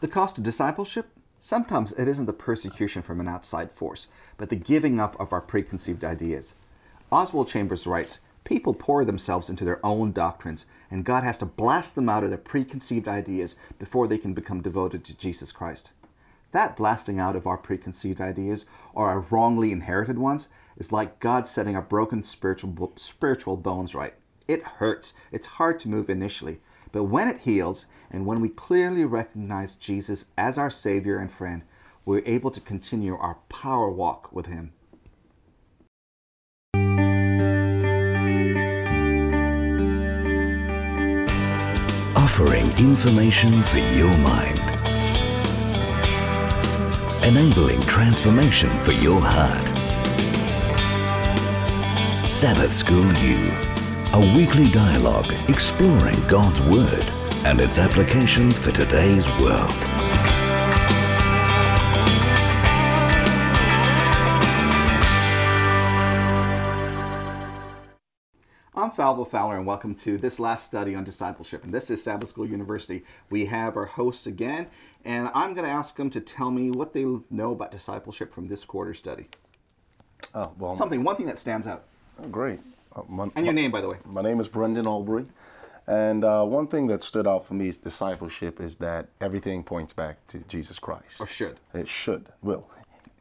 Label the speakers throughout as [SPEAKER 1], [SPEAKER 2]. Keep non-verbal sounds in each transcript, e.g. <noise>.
[SPEAKER 1] The cost of discipleship? Sometimes it isn't the persecution from an outside force, but the giving up of our preconceived ideas. Oswald Chambers writes People pour themselves into their own doctrines, and God has to blast them out of their preconceived ideas before they can become devoted to Jesus Christ. That blasting out of our preconceived ideas, or our wrongly inherited ones, is like God setting our broken spiritual, spiritual bones right. It hurts. It's hard to move initially. But when it heals, and when we clearly recognize Jesus as our Savior and friend, we're able to continue our power walk with Him.
[SPEAKER 2] Offering information for your mind. Enabling transformation for your heart. Sabbath School U a weekly dialogue exploring God's Word and its application for today's world.
[SPEAKER 1] I'm Fylvia Fowler, and welcome to this last study on discipleship. And this is Sabbath School University. We have our hosts again, and I'm going to ask them to tell me what they know about discipleship from this quarter study.
[SPEAKER 3] Oh, well,
[SPEAKER 1] Something, one thing that stands out.
[SPEAKER 3] oh, great. Uh, my,
[SPEAKER 1] And your name, by the way.
[SPEAKER 3] My name is Brendan Albury. And uh, one thing that stood out for me is discipleship is that everything points back to Jesus Christ.
[SPEAKER 1] Or should.
[SPEAKER 3] It should. Will.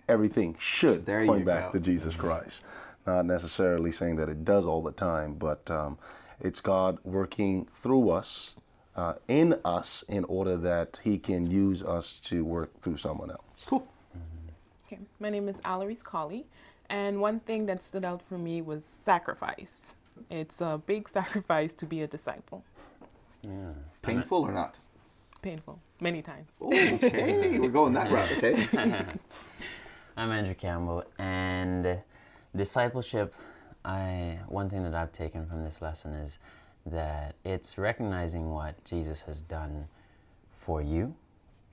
[SPEAKER 3] Everything should
[SPEAKER 1] There
[SPEAKER 3] point
[SPEAKER 1] you
[SPEAKER 3] back
[SPEAKER 1] go.
[SPEAKER 3] to Jesus Christ. Not necessarily saying that it does all the time, but um, it's God working through us, uh, in us, in order that He can use us to work through someone else.
[SPEAKER 1] Cool.
[SPEAKER 4] Okay, my name is Alarise Colley, and one thing that stood out for me was sacrifice. It's a big <laughs> sacrifice to be a disciple. Yeah.
[SPEAKER 1] Painful or not?
[SPEAKER 4] Painful, many times.
[SPEAKER 1] Ooh, okay, we're going that route, okay? <laughs>
[SPEAKER 5] I'm Andrew Campbell, and discipleship. I one thing that I've taken from this lesson is that it's recognizing what Jesus has done for you,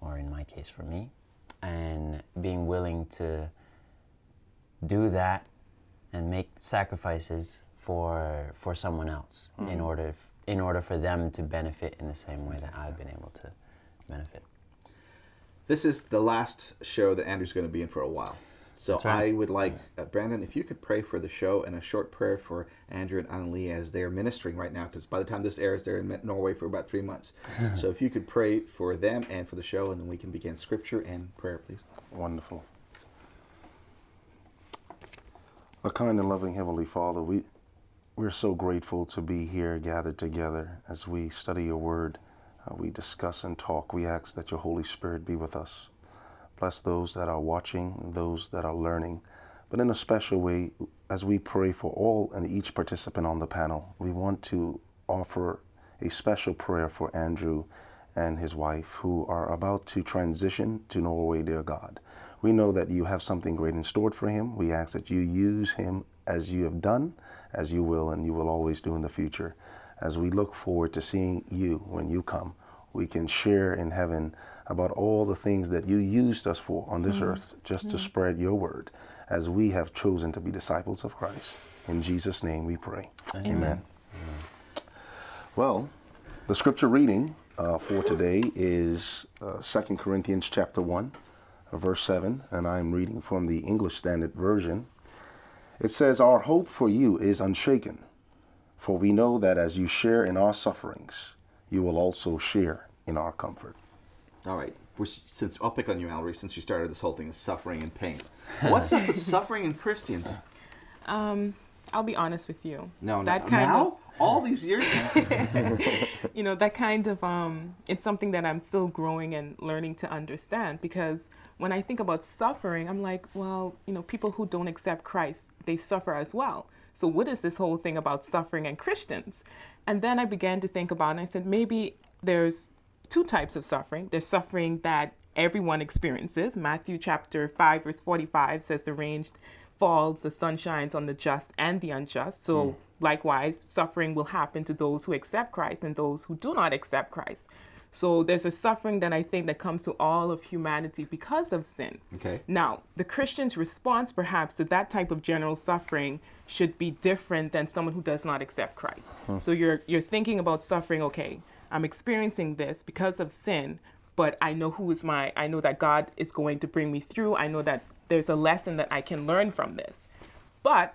[SPEAKER 5] or in my case, for me, and being willing to do that and make sacrifices for for someone else in order in order for them to benefit in the same way that I've been able to benefit.
[SPEAKER 1] This is the last show that Andrew's going to be in for a while. So
[SPEAKER 5] right.
[SPEAKER 1] I would like, uh, Brandon, if you could pray for the show and a short prayer for Andrew and Annalie as they're ministering right now, because by the time this airs, they're in Norway for about three months. <laughs> so if you could pray for them and for the show, and then we can begin scripture and prayer, please.
[SPEAKER 3] Wonderful. A kind and loving Heavenly Father, we, we're so grateful to be here gathered together as we study your word. Uh, we discuss and talk. We ask that your Holy Spirit be with us. Bless those that are watching, those that are learning. But in a special way, as we pray for all and each participant on the panel, we want to offer a special prayer for Andrew and his wife who are about to transition to Norway, dear God. We know that you have something great in store for him. We ask that you use him as you have done, as you will, and you will always do in the future. As we look forward to seeing you when you come, we can share in heaven about all the things that you used us for on this earth just to spread your word as we have chosen to be disciples of Christ. In Jesus' name we pray. Amen. Well, the scripture reading uh, for today is uh, 2 Corinthians chapter 1, uh, verse 7, and I'm reading from the English Standard Version. It says, Our hope for you is unshaken, for we know that as you share in our sufferings, you will also share in our comfort.
[SPEAKER 1] All right. We're, since I'll pick on you, Mallory, since you started this whole thing of suffering and pain. What's up with <laughs> suffering and Christians?
[SPEAKER 4] Um, I'll be honest with you.
[SPEAKER 1] No,
[SPEAKER 4] that
[SPEAKER 1] no.
[SPEAKER 4] kind
[SPEAKER 1] now? All these years? <laughs>
[SPEAKER 4] you know, that kind of, um, it's something that I'm still growing and learning to understand because when I think about suffering, I'm like, well, you know, people who don't accept Christ, they suffer as well. So what is this whole thing about suffering and Christians? And then I began to think about, it and I said, maybe there's two types of suffering. There's suffering that everyone experiences. Matthew chapter 5, verse 45 says, The rain falls, the sun shines on the just and the unjust. So, hmm. likewise, suffering will happen to those who accept Christ and those who do not accept Christ. So, there's a suffering that I think that comes to all of humanity because of sin.
[SPEAKER 1] Okay.
[SPEAKER 4] Now, the Christian's response perhaps to that type of general suffering should be different than someone who does not accept Christ. So you're you're thinking about suffering, okay, I'm experiencing this because of sin, but I know who is my, I know that God is going to bring me through. I know that there's a lesson that I can learn from this. But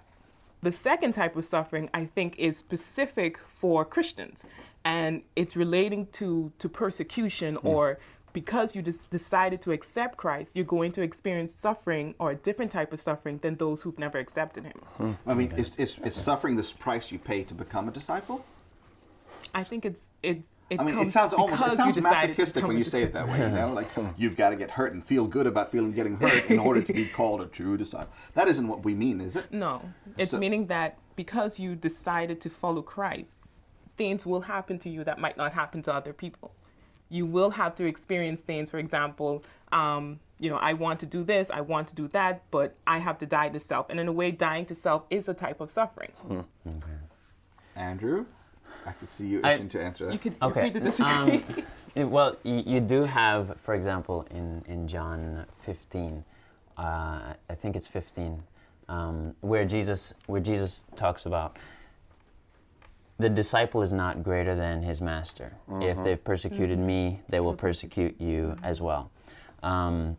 [SPEAKER 4] the second type of suffering, I think, is specific for Christians, and it's relating to to persecution mm. or because you just decided to accept Christ, you're going to experience suffering or a different type of suffering than those who've never accepted Him. Hmm.
[SPEAKER 1] I mean, is, is, is suffering this price you pay to become a disciple?
[SPEAKER 4] I think it's it's it
[SPEAKER 1] I mean, it sounds almost it sounds
[SPEAKER 4] you decided to
[SPEAKER 1] masochistic when you say it that way. You know, like <laughs> you've got to get hurt and feel good about feeling getting hurt in order to be <laughs> called a true disciple. That isn't what we mean, is it?
[SPEAKER 4] No, it's
[SPEAKER 1] So-
[SPEAKER 4] meaning that because you decided to follow Christ, things will happen to you that might not happen to other people. You will have to experience things, for example, um, you know, I want to do this, I want to do that, but I have to die to self. And in a way, dying to self is a type of suffering.
[SPEAKER 1] Andrew, I can see you
[SPEAKER 5] I-
[SPEAKER 1] itching to answer that.
[SPEAKER 4] You could
[SPEAKER 5] Okay.
[SPEAKER 4] free to disagree.
[SPEAKER 5] Um, <laughs> eh, well, you, you do have, for example, in, in John 15, uh, I think it's 15, um, where Jesus where Jesus talks about the disciple is not greater than his master. If they've persecuted me, they will persecute you as well. Um,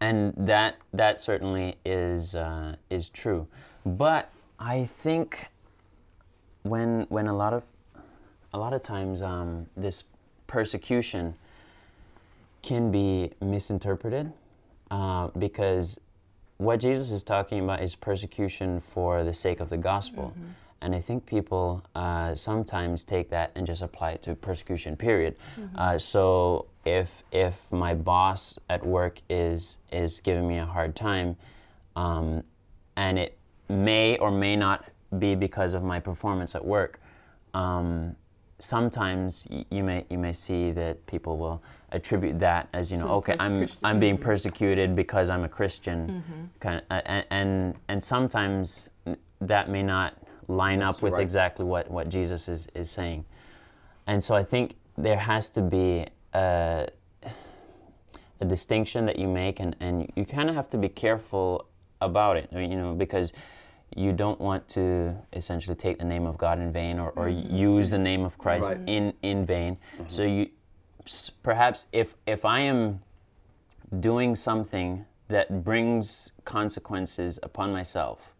[SPEAKER 5] and that that certainly is uh, is true. But I think when when a lot of a lot of times um, this persecution can be misinterpreted uh, because what Jesus is talking about is persecution for the sake of the gospel. And I think people uh, sometimes take that and just apply it to persecution, period. Uh, so if, if my boss at work is, is giving me a hard time, um, and it may or may not be because of my performance at work, um, sometimes you may you may see that people will attribute that as you know okay I'm. I'm being persecuted because I'm a Christian
[SPEAKER 4] Mm-hmm.
[SPEAKER 5] kind and, and and sometimes that may not line
[SPEAKER 1] Yes,
[SPEAKER 5] up with
[SPEAKER 1] right.
[SPEAKER 5] exactly what what Jesus is is saying and so I think there has to be a, a distinction that you make, and, and you kind of have to be careful about it, I mean, you know, because you don't want to essentially take the name of God in vain or, or use the name of Christ
[SPEAKER 1] Right.
[SPEAKER 5] in, in vain. So you perhaps if if I am doing something that brings consequences upon myself,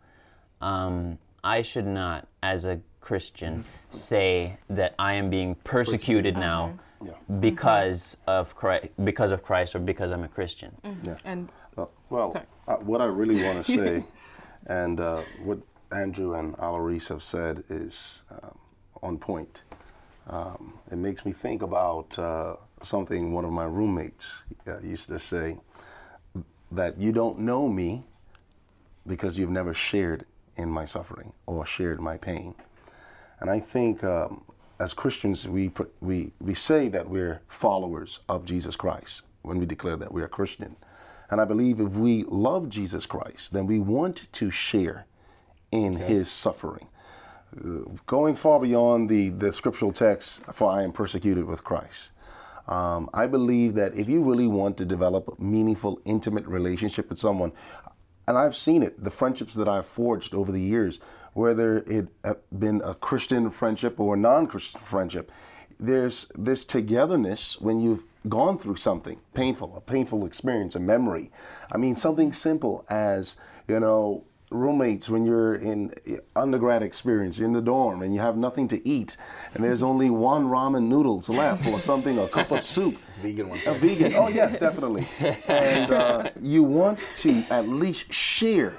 [SPEAKER 5] um, I should not, as a Christian, say that I am being persecuted now
[SPEAKER 3] Yeah.
[SPEAKER 5] because of Christ, because of Christ, or because I'm a Christian.
[SPEAKER 3] Yeah.
[SPEAKER 4] and
[SPEAKER 3] Uh, well, uh, what I really want to say, <laughs> and uh, what Andrew and Alarise have said is um, on point. Um, it makes me think about uh, something one of my roommates uh, used to say that you don't know me because you've never shared in my suffering or shared my pain. And I think um, as Christians, we, we, we say that we're followers of Jesus Christ when we declare that we are Christian. And I believe if we love Jesus Christ, then we want to share in his suffering. Uh, going far beyond the, the scriptural text, for I am persecuted with Christ. Um, I believe that if you really want to develop a meaningful, intimate relationship with someone, and I've seen it, the friendships that I've forged over the years, whether it have been a Christian friendship or a non-Christian friendship, there's this togetherness when you've gone through something painful, a painful experience, a memory. I mean, something simple as, you know, roommates when you're in undergrad experience, you're in the dorm and you have nothing to eat, and there's only one ramen noodles left or something, a cup of soup. <laughs>
[SPEAKER 1] Vegan one.
[SPEAKER 3] A vegan. Oh yes, definitely. And uh, you want to at least share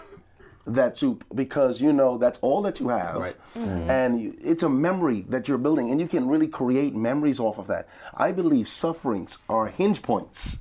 [SPEAKER 3] that soup because you know that's all that you have,
[SPEAKER 1] Right. Mm-hmm.
[SPEAKER 3] and you, it's a memory that you're building, and you can really create memories off of that. I believe sufferings are hinge points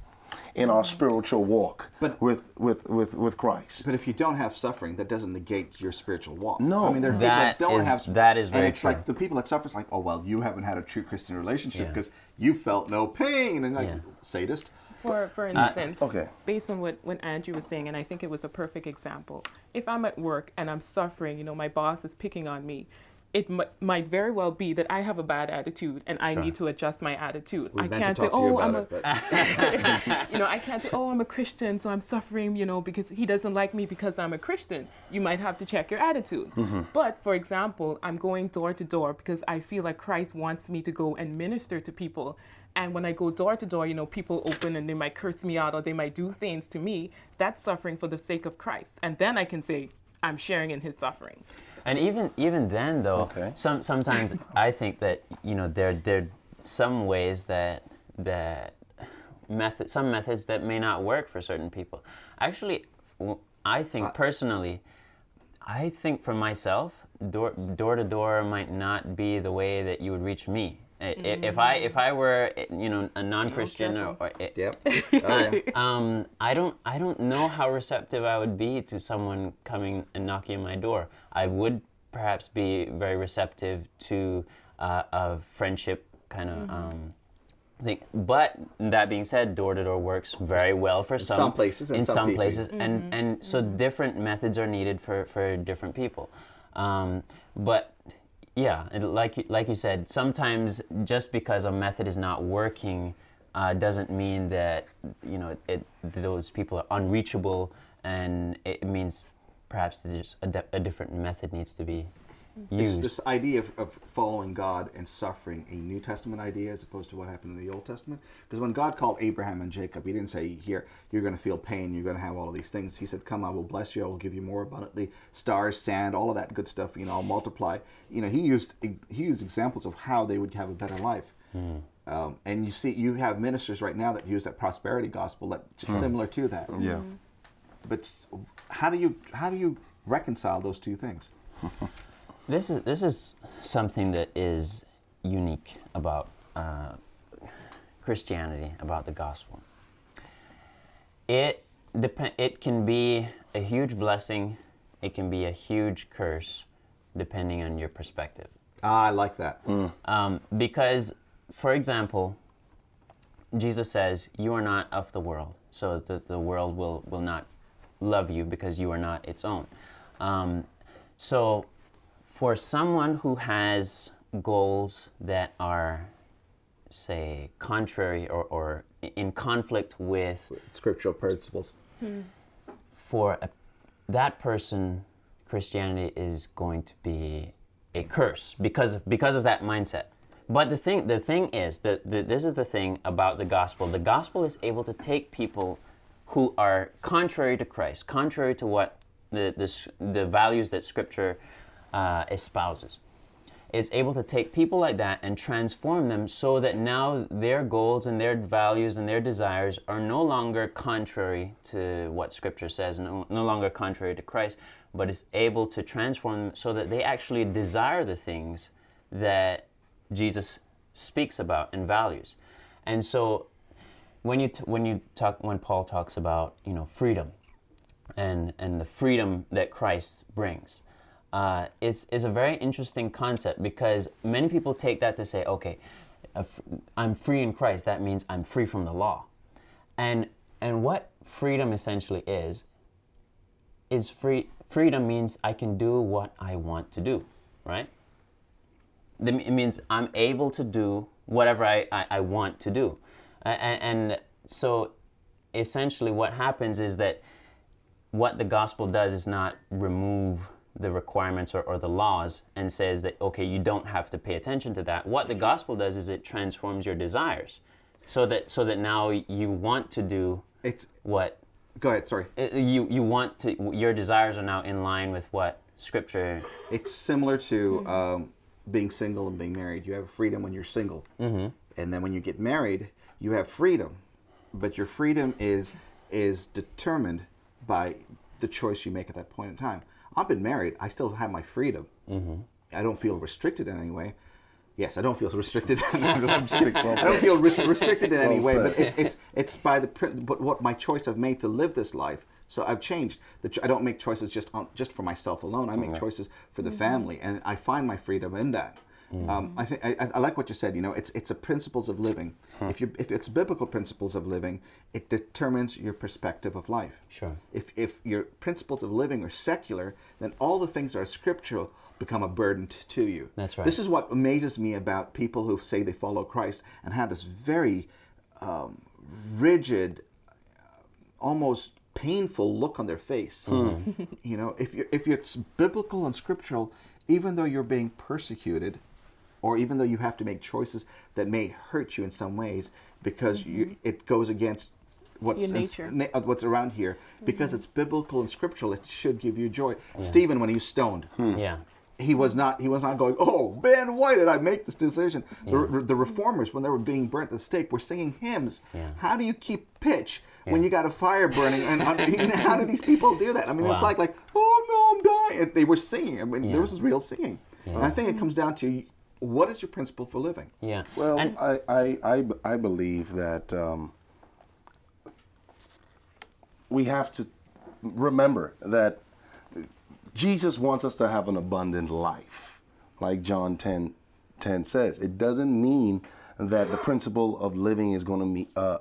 [SPEAKER 3] in our spiritual walk
[SPEAKER 1] But-
[SPEAKER 3] with, with with with Christ.
[SPEAKER 1] But if you don't have suffering, that doesn't negate your spiritual walk.
[SPEAKER 3] No.
[SPEAKER 1] I mean there are people
[SPEAKER 5] That
[SPEAKER 1] that don't
[SPEAKER 5] is-
[SPEAKER 1] have.
[SPEAKER 5] that is
[SPEAKER 1] and it's
[SPEAKER 5] true.
[SPEAKER 1] like the people that suffer. It's like, oh well, you haven't had a true Christian relationship
[SPEAKER 5] Yeah.
[SPEAKER 1] because you felt no pain, and like
[SPEAKER 5] Yeah.
[SPEAKER 1] sadist.
[SPEAKER 4] For for uh, instance,
[SPEAKER 3] okay.
[SPEAKER 4] based on what, what Andrew was saying, and I think it was a perfect example. If I'm at work and I'm suffering, you know, my boss is picking on me, it m- might very well be that I have a bad attitude and I
[SPEAKER 5] Sure.
[SPEAKER 4] need to adjust my attitude. I
[SPEAKER 1] meant to
[SPEAKER 4] can't say, oh, I'm a,
[SPEAKER 1] it, but- <laughs>
[SPEAKER 4] you know, I can't say, oh, I'm a Christian, so I'm suffering, you know, because he doesn't like me because I'm a Christian. You might have to check your attitude. Mm-hmm. But for example, I'm going door to door because I feel like Christ wants me to go and minister to people. And when I go door to door, you know, people open and they might curse me out or they might do things to me. That's suffering for the sake of Christ. And then I can say, I'm sharing in his suffering.
[SPEAKER 5] And even even then, though,
[SPEAKER 3] Okay.
[SPEAKER 5] some sometimes I think that you know there there some ways that that method some methods that may not work for certain people. Actually, I think personally, I think for myself, door door to door might not be the way that you would reach me. I- i- If I if I were you know a non-Christian or, or i-
[SPEAKER 1] Yep. <laughs> Oh, yeah.
[SPEAKER 5] um, I don't I don't know how receptive I would be to someone coming and knocking on my door. I would perhaps be very receptive to uh, a friendship kind of um, thing. But that being said, door to door works very well for some,
[SPEAKER 1] some places and
[SPEAKER 5] in
[SPEAKER 1] some
[SPEAKER 5] some
[SPEAKER 1] people.
[SPEAKER 5] places, and and so different methods are needed for for different people. Um, but yeah, like like you said, sometimes just because a method is not working uh, doesn't mean that you know it, those people are unreachable, and it means perhaps a, a different method needs to be
[SPEAKER 1] This,
[SPEAKER 5] used.
[SPEAKER 1] this idea of, of following God and suffering a New Testament idea as opposed to what happened in the Old Testament. Because when God called Abraham and Jacob, He didn't say, "Here, you're going to feel pain. You're going to have all of these things." He said, "Come, I will bless you. I will give you more abundantly, stars, sand, all of that good stuff. You know, I'll multiply." You know, He used He used examples of how they would have a better life. Hmm. Um, and you see, you have ministers right now that use that prosperity gospel that's hmm. similar to that.
[SPEAKER 3] Yeah.
[SPEAKER 1] Mm-hmm. But how do you how do you reconcile those two things?
[SPEAKER 5] This is this is something that is unique about uh, Christianity, about the gospel. It dep- It can be a huge blessing. It can be a huge curse, depending on your perspective.
[SPEAKER 1] Ah, I like that.
[SPEAKER 5] Um, because, for example, Jesus says, You are not of the world, so that the world will, will not love you because you are not its own. Um, so, for someone who has goals that are, say, contrary or, or in conflict with
[SPEAKER 1] Scriptural principles.
[SPEAKER 5] for a, that person, Christianity is going to be a curse because of, because of that mindset. But the thing the thing is that the, this is the thing about the gospel. The gospel is able to take people who are contrary to Christ, contrary to what the the, the values that Scripture uh, espouses is able to take people like that and transform them so that now their goals and their values and their desires are no longer contrary to what Scripture says, no, no longer contrary to Christ, but is able to transform them so that they actually desire the things that Jesus speaks about and values. And so when you, t- when you talk, when Paul talks about, you know, freedom, and and the freedom that Christ brings. Uh, is is a very interesting concept because many people take that to say, okay, I'm free in Christ. That means I'm free from the law, and and what freedom essentially is is free. Freedom means I can do what I want to do, right? It means I'm able to do whatever I, I, I want to do. And, and so essentially what happens is that what the gospel does is not remove the requirements or, or the laws and says that okay you don't have to pay attention to that what the gospel does is it transforms your desires so that so that now you want to do
[SPEAKER 1] It's
[SPEAKER 5] what
[SPEAKER 1] go ahead. Sorry.
[SPEAKER 5] uh, you you want to your desires are now in line with what scripture
[SPEAKER 1] It's similar to um, being single and being married. You have freedom when you're single, mm-hmm. and then when you get married, you have freedom, but your freedom is is determined by the choice you make at that point in time. I've been married. I still have my freedom. Mm-hmm. I don't feel restricted in any way. Yes, I don't feel restricted. <laughs> I'm just kidding. I don't feel res- restricted in any way, but it's it's it's by the but what my choice I've made to live this life. So I've changed. The ch- I don't make choices just on, just for myself alone. I make choices for the family, and I find my freedom in that. Um, I think I, I- like what you said. You know, it's it's a principles of living. If you if it's biblical principles of living, it determines your perspective of life.
[SPEAKER 5] Sure.
[SPEAKER 1] If if your principles of living are secular, then all the things that are scriptural become a burden t- to you.
[SPEAKER 5] That's right.
[SPEAKER 1] This is what amazes me about people who say they follow Christ and have this very um, rigid, almost painful look on their face. you know, if you if it's biblical and scriptural, even though you're being persecuted, or even though you have to make choices that may hurt you in some ways because you, mm-hmm. it goes against what's in- na- uh, what's around here. Mm-hmm. Because it's biblical and scriptural it should give you joy. Stephen when he was stoned hmm.
[SPEAKER 5] Yeah.
[SPEAKER 1] he was not he was not going oh man why did i make this decision? The, the reformers when they were being burnt at the stake were singing hymns.
[SPEAKER 5] Yeah.
[SPEAKER 1] how do you keep pitch when you got a fire burning? And <laughs> how do these people do that? I mean it's like like oh no i'm dying. And they were singing. I mean
[SPEAKER 5] Yeah.
[SPEAKER 1] there was real singing. And i think it comes down to what is your principle for living
[SPEAKER 5] Yeah.
[SPEAKER 3] Well,
[SPEAKER 5] and,
[SPEAKER 3] I believe that um, we have to remember that Jesus wants us to have an abundant life, like John 10, 10 says. It doesn't mean that the principle of living is going to me, uh,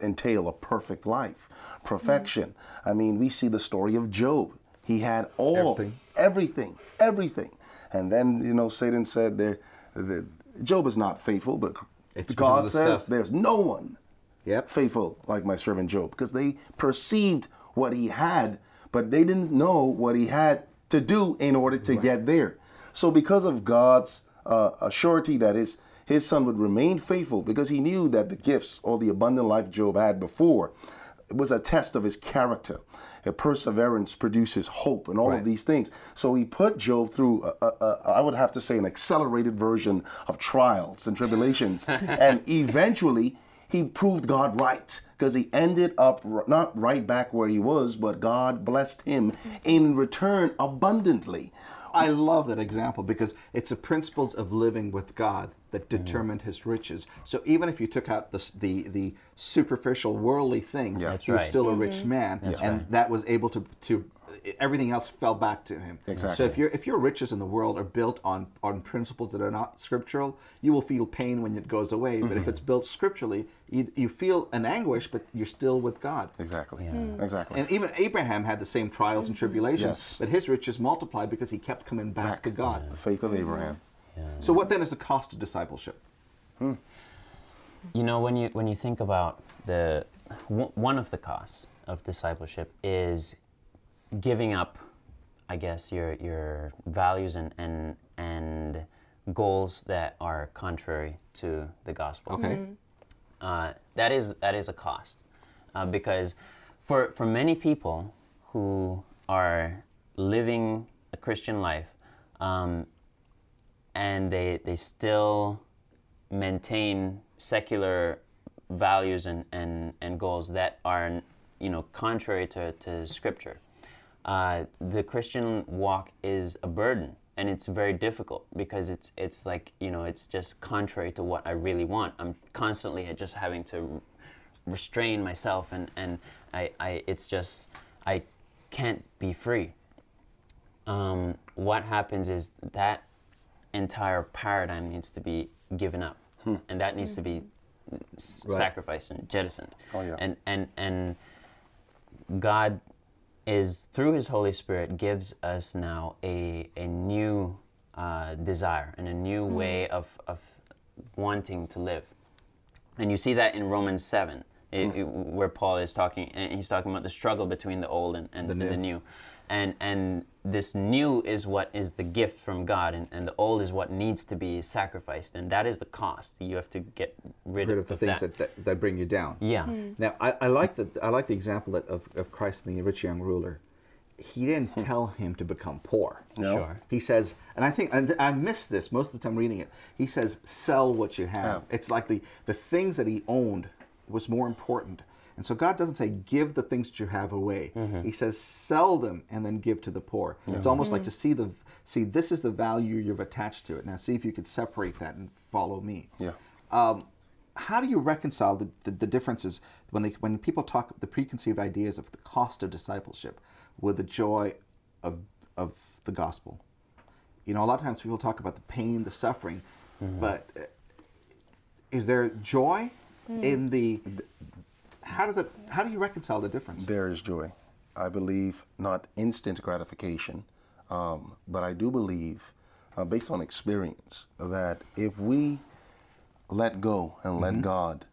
[SPEAKER 3] entail a perfect life, perfection. I mean, we see the story of Job. He had all,
[SPEAKER 1] Everything.
[SPEAKER 3] everything, everything. And then, you know, Satan said there, that Job is not faithful, but
[SPEAKER 1] It's
[SPEAKER 3] God says
[SPEAKER 1] stuff.
[SPEAKER 3] there's no one
[SPEAKER 1] Yep.
[SPEAKER 3] faithful like my servant Job because they perceived what he had, but they didn't know what he had to do in order to get there. So, because of God's uh, surety that his his son would remain faithful, because he knew that the gifts or the abundant life Job had before was a test of his character. A perseverance produces hope and all
[SPEAKER 1] Right.
[SPEAKER 3] of these things. So he put Job through, a, a, a, I would have to say, an accelerated version of trials and tribulations. <laughs> and eventually, he proved God right because he ended up r- not right back where he was, but God blessed him in return abundantly.
[SPEAKER 1] I love that example because it's the principles of living with God that mm-hmm. determined his riches. So even if you took out the the, the superficial worldly things,
[SPEAKER 5] That's
[SPEAKER 1] he was
[SPEAKER 5] right.
[SPEAKER 1] still a rich mm-hmm. man, and that was able to to everything else fell back to him.
[SPEAKER 3] Exactly.
[SPEAKER 1] So if your if your riches in the world are built on on principles that are not scriptural, you will feel pain when it goes away. But if mm-hmm. it's built scripturally, you, you feel an anguish, but you're still with God.
[SPEAKER 3] Exactly. Mm. Exactly.
[SPEAKER 1] And even Abraham had the same trials and mm-hmm. tribulations,
[SPEAKER 3] Yes.
[SPEAKER 1] but his riches multiplied because he kept coming back, to God.
[SPEAKER 3] the faith of Abraham. Yeah.
[SPEAKER 1] So, what then is the cost of discipleship? Hmm.
[SPEAKER 5] You know, when you when you think about the w- one of the costs of discipleship is giving up, I guess your your values and and and goals that are contrary to the gospel.
[SPEAKER 1] Okay.
[SPEAKER 5] Uh, that is that is a cost uh, because for for many people who are living a Christian life um, and they they still maintain secular values and, and, and goals that are you know contrary to, to scripture uh, the christian walk is a burden and it's very difficult because it's it's like you know it's just contrary to what i really want i'm constantly just having to restrain myself and, and I, I it's just i can't be free um, what happens is that entire paradigm needs to be given up, and that needs to be s-
[SPEAKER 1] Right.
[SPEAKER 5] sacrificed and jettisoned.
[SPEAKER 3] Oh, yeah.
[SPEAKER 5] And and and God is through His Holy Spirit gives us now a a new uh, desire and a new way of of wanting to live. And you see that in Romans 7, it-
[SPEAKER 1] Hmm.
[SPEAKER 5] it- where Paul is talking, and he's talking about the struggle between the old and, and,
[SPEAKER 1] The new.
[SPEAKER 5] the new. And, and this new is what is the gift from God, and, and the old is what needs to be sacrificed. And that is the cost. You have to get rid,
[SPEAKER 1] Rid of the things
[SPEAKER 5] that.
[SPEAKER 1] that, that, that bring you down.
[SPEAKER 5] Yeah. Hmm.
[SPEAKER 1] Now, I, I like the I like the example that of, of Christ and the rich young ruler. He didn't hmm. tell him to become poor.
[SPEAKER 3] No.
[SPEAKER 5] Sure.
[SPEAKER 1] He says, and I think and I missed this most of the time reading it. He says, "Sell what you have."
[SPEAKER 3] Have.
[SPEAKER 1] It's like the the things that he owned was more important. And so God doesn't say give the things that you have away. He says sell them and then give to the poor. It's almost like to see the see this is the value you've attached to it. Now see if you could separate that and follow me.
[SPEAKER 3] Yeah.
[SPEAKER 1] Um, how do you reconcile the, the, the differences when they when people talk the preconceived ideas of the cost of discipleship with the joy of of the gospel? You know, a lot of times people talk about the pain, the suffering, but uh, is there joy in the? How does it? How do you reconcile the difference?
[SPEAKER 3] There is joy. I believe not instant gratification, um, but I do believe, uh, based on experience, that if we let go and let God,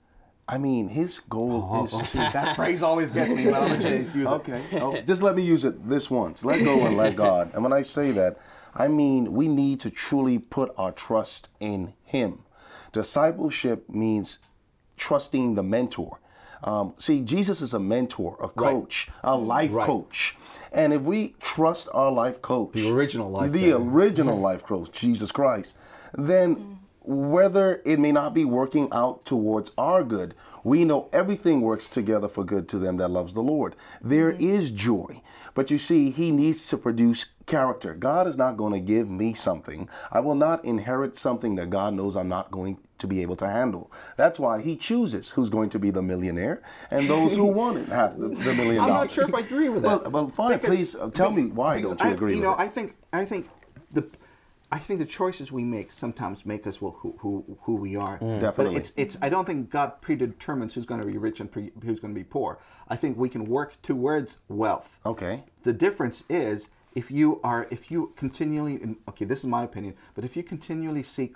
[SPEAKER 3] I mean, His goal is
[SPEAKER 1] Oh,
[SPEAKER 3] to. <laughs>
[SPEAKER 1] see, that phrase always gets me. But I'll you use it.
[SPEAKER 3] Okay. Oh, just let me use it this once. Let go and let God. And when I say that, I mean, we need to truly put our trust in Him. Discipleship means trusting the mentor. Um, see, Jesus is a mentor, a coach, a life
[SPEAKER 1] Right.
[SPEAKER 3] coach. And if we trust our life coach,
[SPEAKER 1] The original life
[SPEAKER 3] the
[SPEAKER 1] coach.
[SPEAKER 3] original life coach, Jesus Christ, then whether it may not be working out towards our good, we know everything works together for good to them that loves the Lord. There is joy. But you see, he needs to produce character. God is not going to give me something. I will not inherit something that God knows I'm not going to be able to handle. That's why he chooses who's going to be the millionaire and those who <laughs> won't have the, the million
[SPEAKER 1] I'm
[SPEAKER 3] dollars.
[SPEAKER 1] not sure if I agree with that.
[SPEAKER 3] Well, well fine.
[SPEAKER 1] Because-
[SPEAKER 3] please uh, tell me why don't you
[SPEAKER 1] I-
[SPEAKER 3] agree
[SPEAKER 1] You
[SPEAKER 3] with
[SPEAKER 1] know,
[SPEAKER 3] it?
[SPEAKER 1] I think I think the I think the choices we make sometimes make us well, who who, who we are.
[SPEAKER 3] Definitely.
[SPEAKER 1] But it's it's I don't think God predetermines who's going to be rich and pre, who's going to be poor. I think we can work towards wealth.
[SPEAKER 3] Okay.
[SPEAKER 1] The difference is if you are if you continually and okay, this is my opinion, but if you continually seek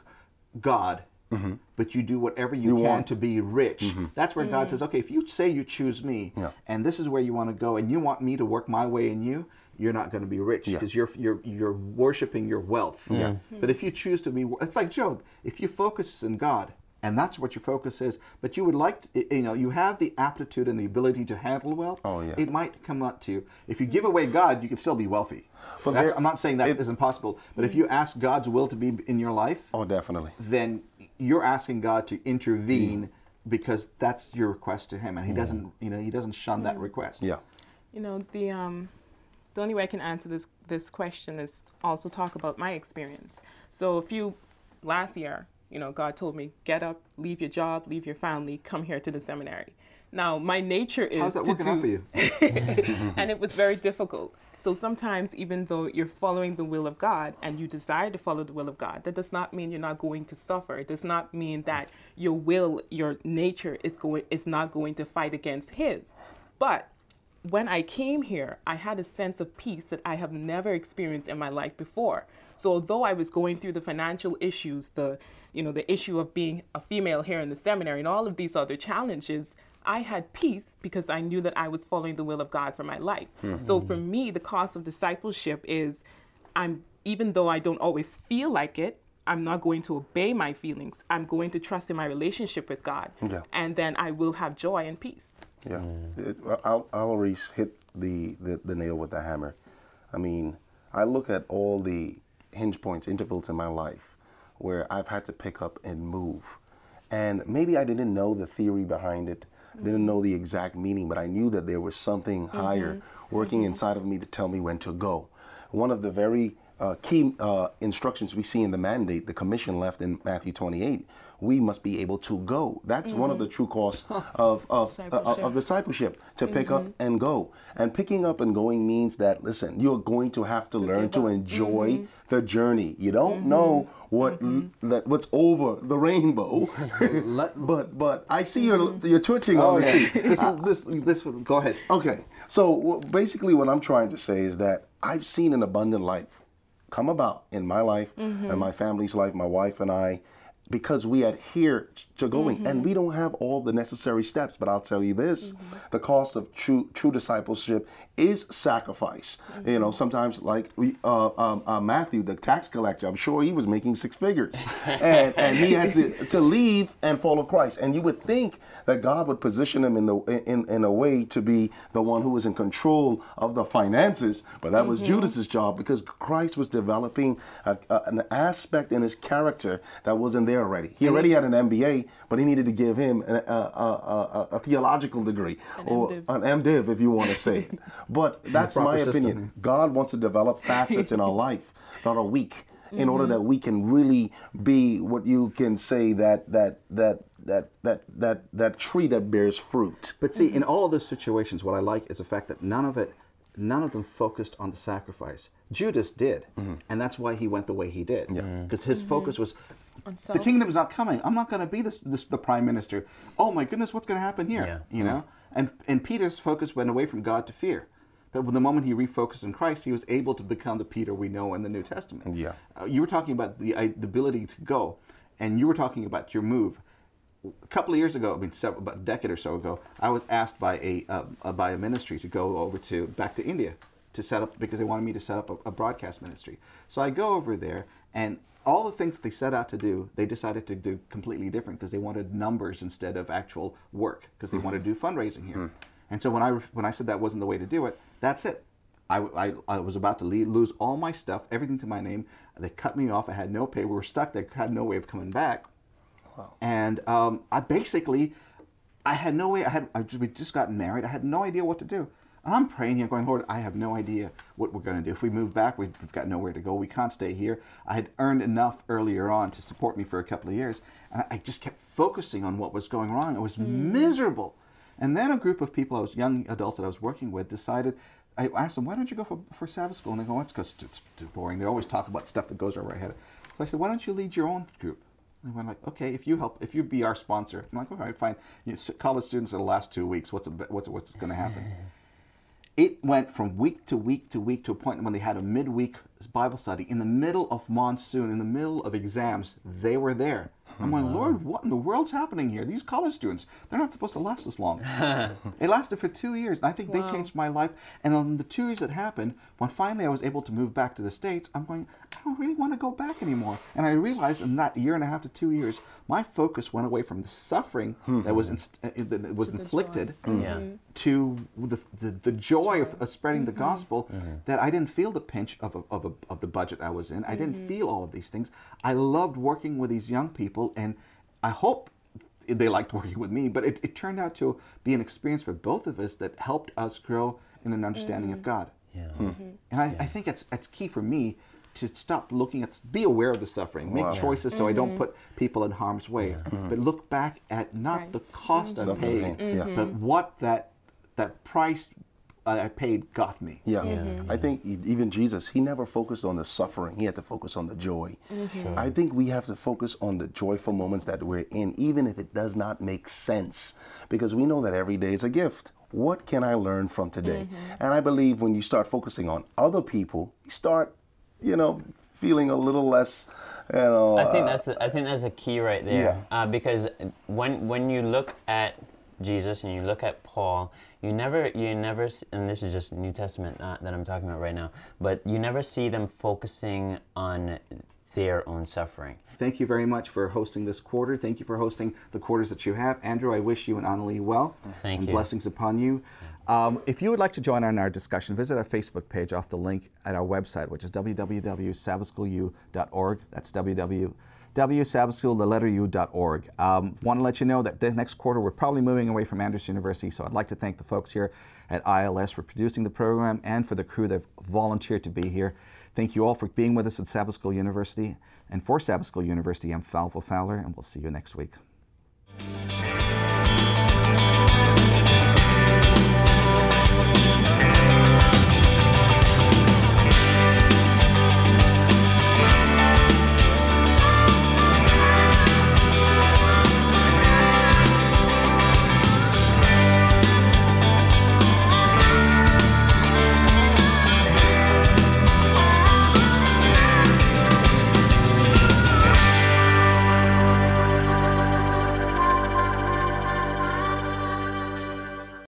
[SPEAKER 1] God, mm-hmm. but you do whatever you,
[SPEAKER 3] You
[SPEAKER 1] can
[SPEAKER 3] want.
[SPEAKER 1] to be rich, mm-hmm. that's where God mm. says, okay, if you say you choose me,
[SPEAKER 3] Yeah.
[SPEAKER 1] and this is where you want to go, and you want me to work my way in you, you're not going to be rich
[SPEAKER 3] Yeah.
[SPEAKER 1] because you're you're you're worshiping your wealth. Yeah. Mm-hmm. But if you choose to be, it's like Job. If you focus in God, and that's what your focus is, but you would like, to, you know, you have the aptitude and the ability to handle wealth.
[SPEAKER 3] Oh, yeah.
[SPEAKER 1] It might come up to you. If you give away God, you can still be wealthy.
[SPEAKER 3] But
[SPEAKER 1] That's,
[SPEAKER 3] there-
[SPEAKER 1] I'm not saying that
[SPEAKER 3] it-
[SPEAKER 1] not possible, but if you ask God's will to be in your life,
[SPEAKER 3] Oh, definitely.
[SPEAKER 1] then you're asking God to intervene mm. because that's your request to Him, and He mm. doesn't, you know, He doesn't shun that mm. request.
[SPEAKER 3] Yeah.
[SPEAKER 4] You know, the um, the only way I can answer this this question is also talk about my experience. So a few last year, you know, God told me get up, leave your job, leave your family, come here to the seminary. Now my nature is
[SPEAKER 1] How's that
[SPEAKER 4] to
[SPEAKER 1] working
[SPEAKER 4] do,
[SPEAKER 1] for you? <laughs>
[SPEAKER 4] and it was very difficult. So sometimes, even though you're following the will of God and you desire to follow the will of God, that does not mean you're not going to suffer. It does not mean that your will, your nature is going is not going to fight against His. But when I came here, I had a sense of peace that I have never experienced in my life before. So although I was going through the financial issues, the you know the issue of being a female here in the seminary, and all of these other challenges, I had peace because I knew that I was following the will of God for my life. So mm-hmm. for me, the cost of discipleship is I'm even though I don't always feel like it, I'm not going to obey my feelings. I'm going to trust in my relationship with God.
[SPEAKER 3] Yeah.
[SPEAKER 4] And then I will have joy and peace.
[SPEAKER 3] Yeah, mm. it, Al, Al Reese hit the, the, the nail with the hammer. I mean, I look at all the hinge points, intervals in my life where I've had to pick up and move. And maybe I didn't know the theory behind it, didn't know the exact meaning, but I knew that there was something higher mm-hmm. working mm-hmm. inside of me to tell me when to go. One of the very uh, key uh, instructions we see in the mandate, the commission left in Matthew 28, we must be able to go. That's one of the true costs <laughs> of, of, uh,
[SPEAKER 4] Discipleship.
[SPEAKER 3] of discipleship to pick up and go. And picking up and going means that, listen, you're going to have to learn to enjoy the journey. You don't know what that what's over the rainbow, <laughs> but but I see you're you're twitching
[SPEAKER 1] Oh
[SPEAKER 3] on the seat.
[SPEAKER 1] this, this, this. Go ahead.
[SPEAKER 3] Okay, so w- basically, what I'm trying to say is that I've seen an abundant life come about in my life and mm-hmm. my family's life, my wife and I, because we adhere to going, and we don't have all the necessary steps. But I'll tell you this: the cost of true true discipleship is sacrifice. You know, sometimes like we uh, um, uh, Matthew, the tax collector, I'm sure he was making six figures, <laughs> and, and he had to, to leave and follow Christ. And you would think that God would position him in the in, in a way to be the one who was in control of the finances, but that was Judas's job because Christ was developing a, a- an aspect in his character that wasn't there already. He already had an MBA, but he needed to give him a, a, a, a, a theological degree or
[SPEAKER 4] MDiv.
[SPEAKER 3] an MDiv, if you want to say it. <laughs> But that's
[SPEAKER 1] Proper
[SPEAKER 3] my
[SPEAKER 1] system.
[SPEAKER 3] opinion. God wants to develop facets in our <laughs> life that are weak in order mm-hmm. that we can really be what you can say that that that that that that that tree that bears fruit.
[SPEAKER 1] But see, in mm-hmm. all of those situations, what I like is the fact that none of it, none of them focused on the sacrifice. Judas did, mm-hmm. and that's why he went the way he did. Because his focus was,
[SPEAKER 4] On
[SPEAKER 1] the
[SPEAKER 4] self.
[SPEAKER 1] kingdom's not coming. I'm not going to be this, this the prime minister. Oh my goodness, what's going to happen here?
[SPEAKER 5] Yeah.
[SPEAKER 1] You know, and and Peter's focus went away from God to fear. But the moment he refocused on Christ, he was able to become the Peter we know in the New Testament.
[SPEAKER 3] Yeah.
[SPEAKER 1] Uh, you were talking about the, uh, the ability to go, and you were talking about your move a couple of years ago, I mean, several, about a decade or so ago, I was asked by a uh, uh, by a ministry to go over to back to India, to set up because they wanted me to set up a, a broadcast ministry. So I go over there, and all the things that they set out to do, they decided to do completely different because they wanted numbers instead of actual work because they wanted to do fundraising here. And so when I when I said that wasn't the way to do it, that's it. I, I, I was about to leave, lose all my stuff, everything to my name. They cut me off. I had no pay. We were stuck. They had no way of coming back. Wow. And um, I basically, I had no way. I had I just, we just gotten married. I had no idea what to do. I'm praying here, going, Lord, I have no idea what we're going to do. If we move back, we've got nowhere to go. We can't stay here. I had earned enough earlier on to support me for a couple of years, and I, just kept focusing on what was going wrong. I was hmm. miserable. And then a group of people, I was young adults that I was working with, decided. I asked them, "Why don't you go for, for Sabbath school?" And they go, "That's because it's too boring. They always talk about stuff that goes over our head." So I said, "Why don't you lead your own group?" And they went like, "Okay, if you help, if you be our sponsor." I'm like, "Okay, fine." You, college students in the last two weeks, what's a, what's what's going to happen? <laughs> it went from week to week to week to a point when they had a midweek Bible study in the middle of monsoon, in the middle of exams. They were there. I'm going, uh-huh. Lord, what in the world's happening here? These college students, they're not supposed to last this long. <laughs> it lasted for two years, and I think they changed my life. And on the two years that happened, when finally I was able to move back to the States, I'm going, I don't really want to go back anymore. And I realized in that year and a half to two years, my focus went away from the suffering that was hmm. inst- uh, that was inflicted hmm.
[SPEAKER 5] Yeah.
[SPEAKER 1] to the, the, the joy of, of spreading the gospel mm-hmm. that I didn't feel the pinch of, a, of, a, of the budget I was in. I didn't feel all of these things. I loved working with these young people, and I hope they liked working with me, but it, it turned out to be an experience for both of us that helped us grow in an understanding of mm-hmm. God.
[SPEAKER 5] Yeah. Hmm. Mm-hmm.
[SPEAKER 1] And I, I think it's, it's key for me to stop looking at, be aware of the suffering, make choices so I don't mm-hmm. put people in harm's way, but look back at not the
[SPEAKER 4] Christ.
[SPEAKER 1] cost I
[SPEAKER 3] Something,
[SPEAKER 1] paid,
[SPEAKER 3] yeah.
[SPEAKER 1] but what that that price I paid got me.
[SPEAKER 3] Yeah. I think e- even Jesus, he never focused on the suffering. He had to focus on the joy. I think we have to focus on the joyful moments that we're in, even if it does not make sense, because we know that every day is a gift. What can I learn from today? And I believe when you start focusing on other people, you start, you know, feeling a little less, you know.
[SPEAKER 5] I think
[SPEAKER 3] uh,
[SPEAKER 5] that's I think that's a key right there.
[SPEAKER 3] Yeah.
[SPEAKER 5] Uh, because when when you look at Jesus and you look at Paul, you never you never and this is just New Testament uh, that I'm talking about right now, but you never see them focusing on their own suffering.
[SPEAKER 1] Thank you very much for hosting this quarter. Thank you for hosting the quarters that you have. Andrew, I wish you and Annalie well.
[SPEAKER 5] Thank
[SPEAKER 1] and
[SPEAKER 5] you.
[SPEAKER 1] blessings upon you. Um, if you would like to join in our discussion, visit our Facebook page off the link at our website, which is www.sabbathschoolu.org. That's www.sabbathschool, the letter u.org. Um, want to let you know that the next quarter we're probably moving away from Andrews University, so I'd like to thank the folks here at ILS for producing the program and for the crew that volunteered to be here. Thank you all for being with us at Sabbath School University. And for Sabbath School University, I'm Fylvia Fowler, and we'll see you next week.